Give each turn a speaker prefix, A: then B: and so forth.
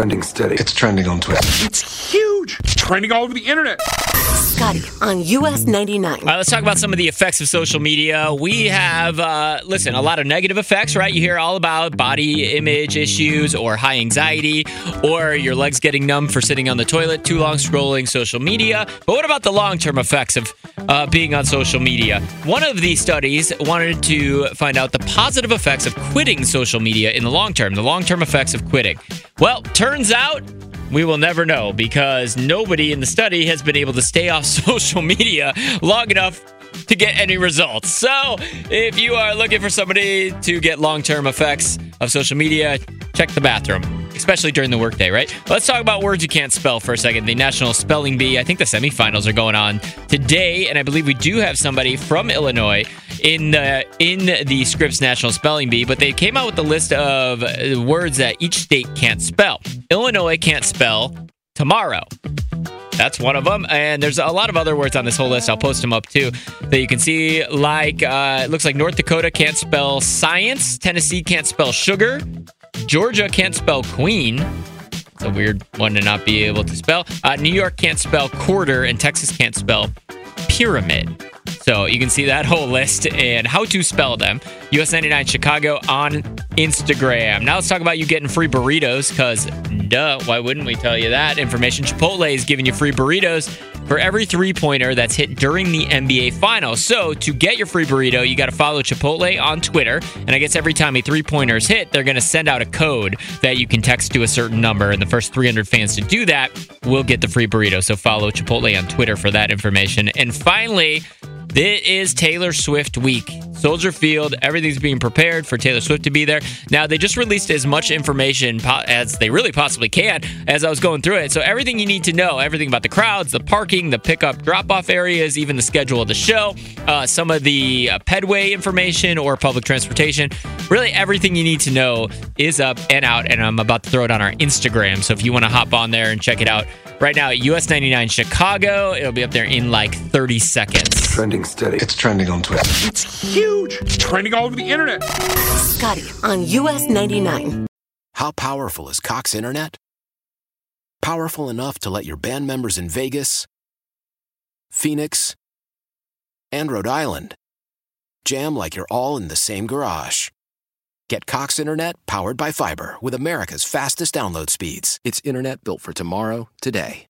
A: Trending steady.
B: It's trending on Twitter.
C: It's huge. It's trending all over the internet.
D: Scotty on US 99.
E: All right, let's talk about some of the effects of social media. We have, uh, listen, a lot of negative effects, right? You hear all about body image issues or high anxiety or your legs getting numb for sitting on the toilet too long scrolling social media. But what about the long term effects of uh, being on social media? One of these studies wanted to find out the positive effects of quitting social media in the long term, the long term effects of quitting. Well, turns out we will never know because nobody in the study has been able to stay off social media long enough to get any results. So, if you are looking for somebody to get long term effects of social media, check the bathroom, especially during the workday, right? Let's talk about words you can't spell for a second. The National Spelling Bee, I think the semifinals are going on today, and I believe we do have somebody from Illinois in the in the Scripps National Spelling Bee, but they came out with a list of uh, words that each state can't spell. Illinois can't spell tomorrow. That's one of them. And there's a lot of other words on this whole list. I'll post them up too that you can see. Like, uh, it looks like North Dakota can't spell science, Tennessee can't spell sugar, Georgia can't spell queen. It's a weird one to not be able to spell. Uh, New York can't spell quarter, and Texas can't spell pyramid. So you can see that whole list and how to spell them. US 99 Chicago on Instagram. Now let's talk about you getting free burritos because, duh, why wouldn't we tell you that information? Chipotle is giving you free burritos for every three pointer that's hit during the NBA Finals. So to get your free burrito, you got to follow Chipotle on Twitter. And I guess every time a three pointer is hit, they're going to send out a code that you can text to a certain number. And the first 300 fans to do that will get the free burrito. So follow Chipotle on Twitter for that information. And finally, it is Taylor Swift week. Soldier Field, everything's being prepared for Taylor Swift to be there. Now, they just released as much information po- as they really possibly can as I was going through it. So, everything you need to know everything about the crowds, the parking, the pickup drop off areas, even the schedule of the show, uh, some of the uh, pedway information or public transportation. Really, everything you need to know is up and out. And I'm about to throw it on our Instagram. So, if you want to hop on there and check it out, right now at US 99 Chicago, it'll be up there in like 30 seconds.
A: Trending steady.
B: It's trending on Twitter.
C: It's huge. It's trending all over the internet.
D: Scotty on US 99.
F: How powerful is Cox Internet? Powerful enough to let your band members in Vegas, Phoenix, and Rhode Island jam like you're all in the same garage. Get Cox Internet powered by fiber with America's fastest download speeds. It's internet built for tomorrow, today.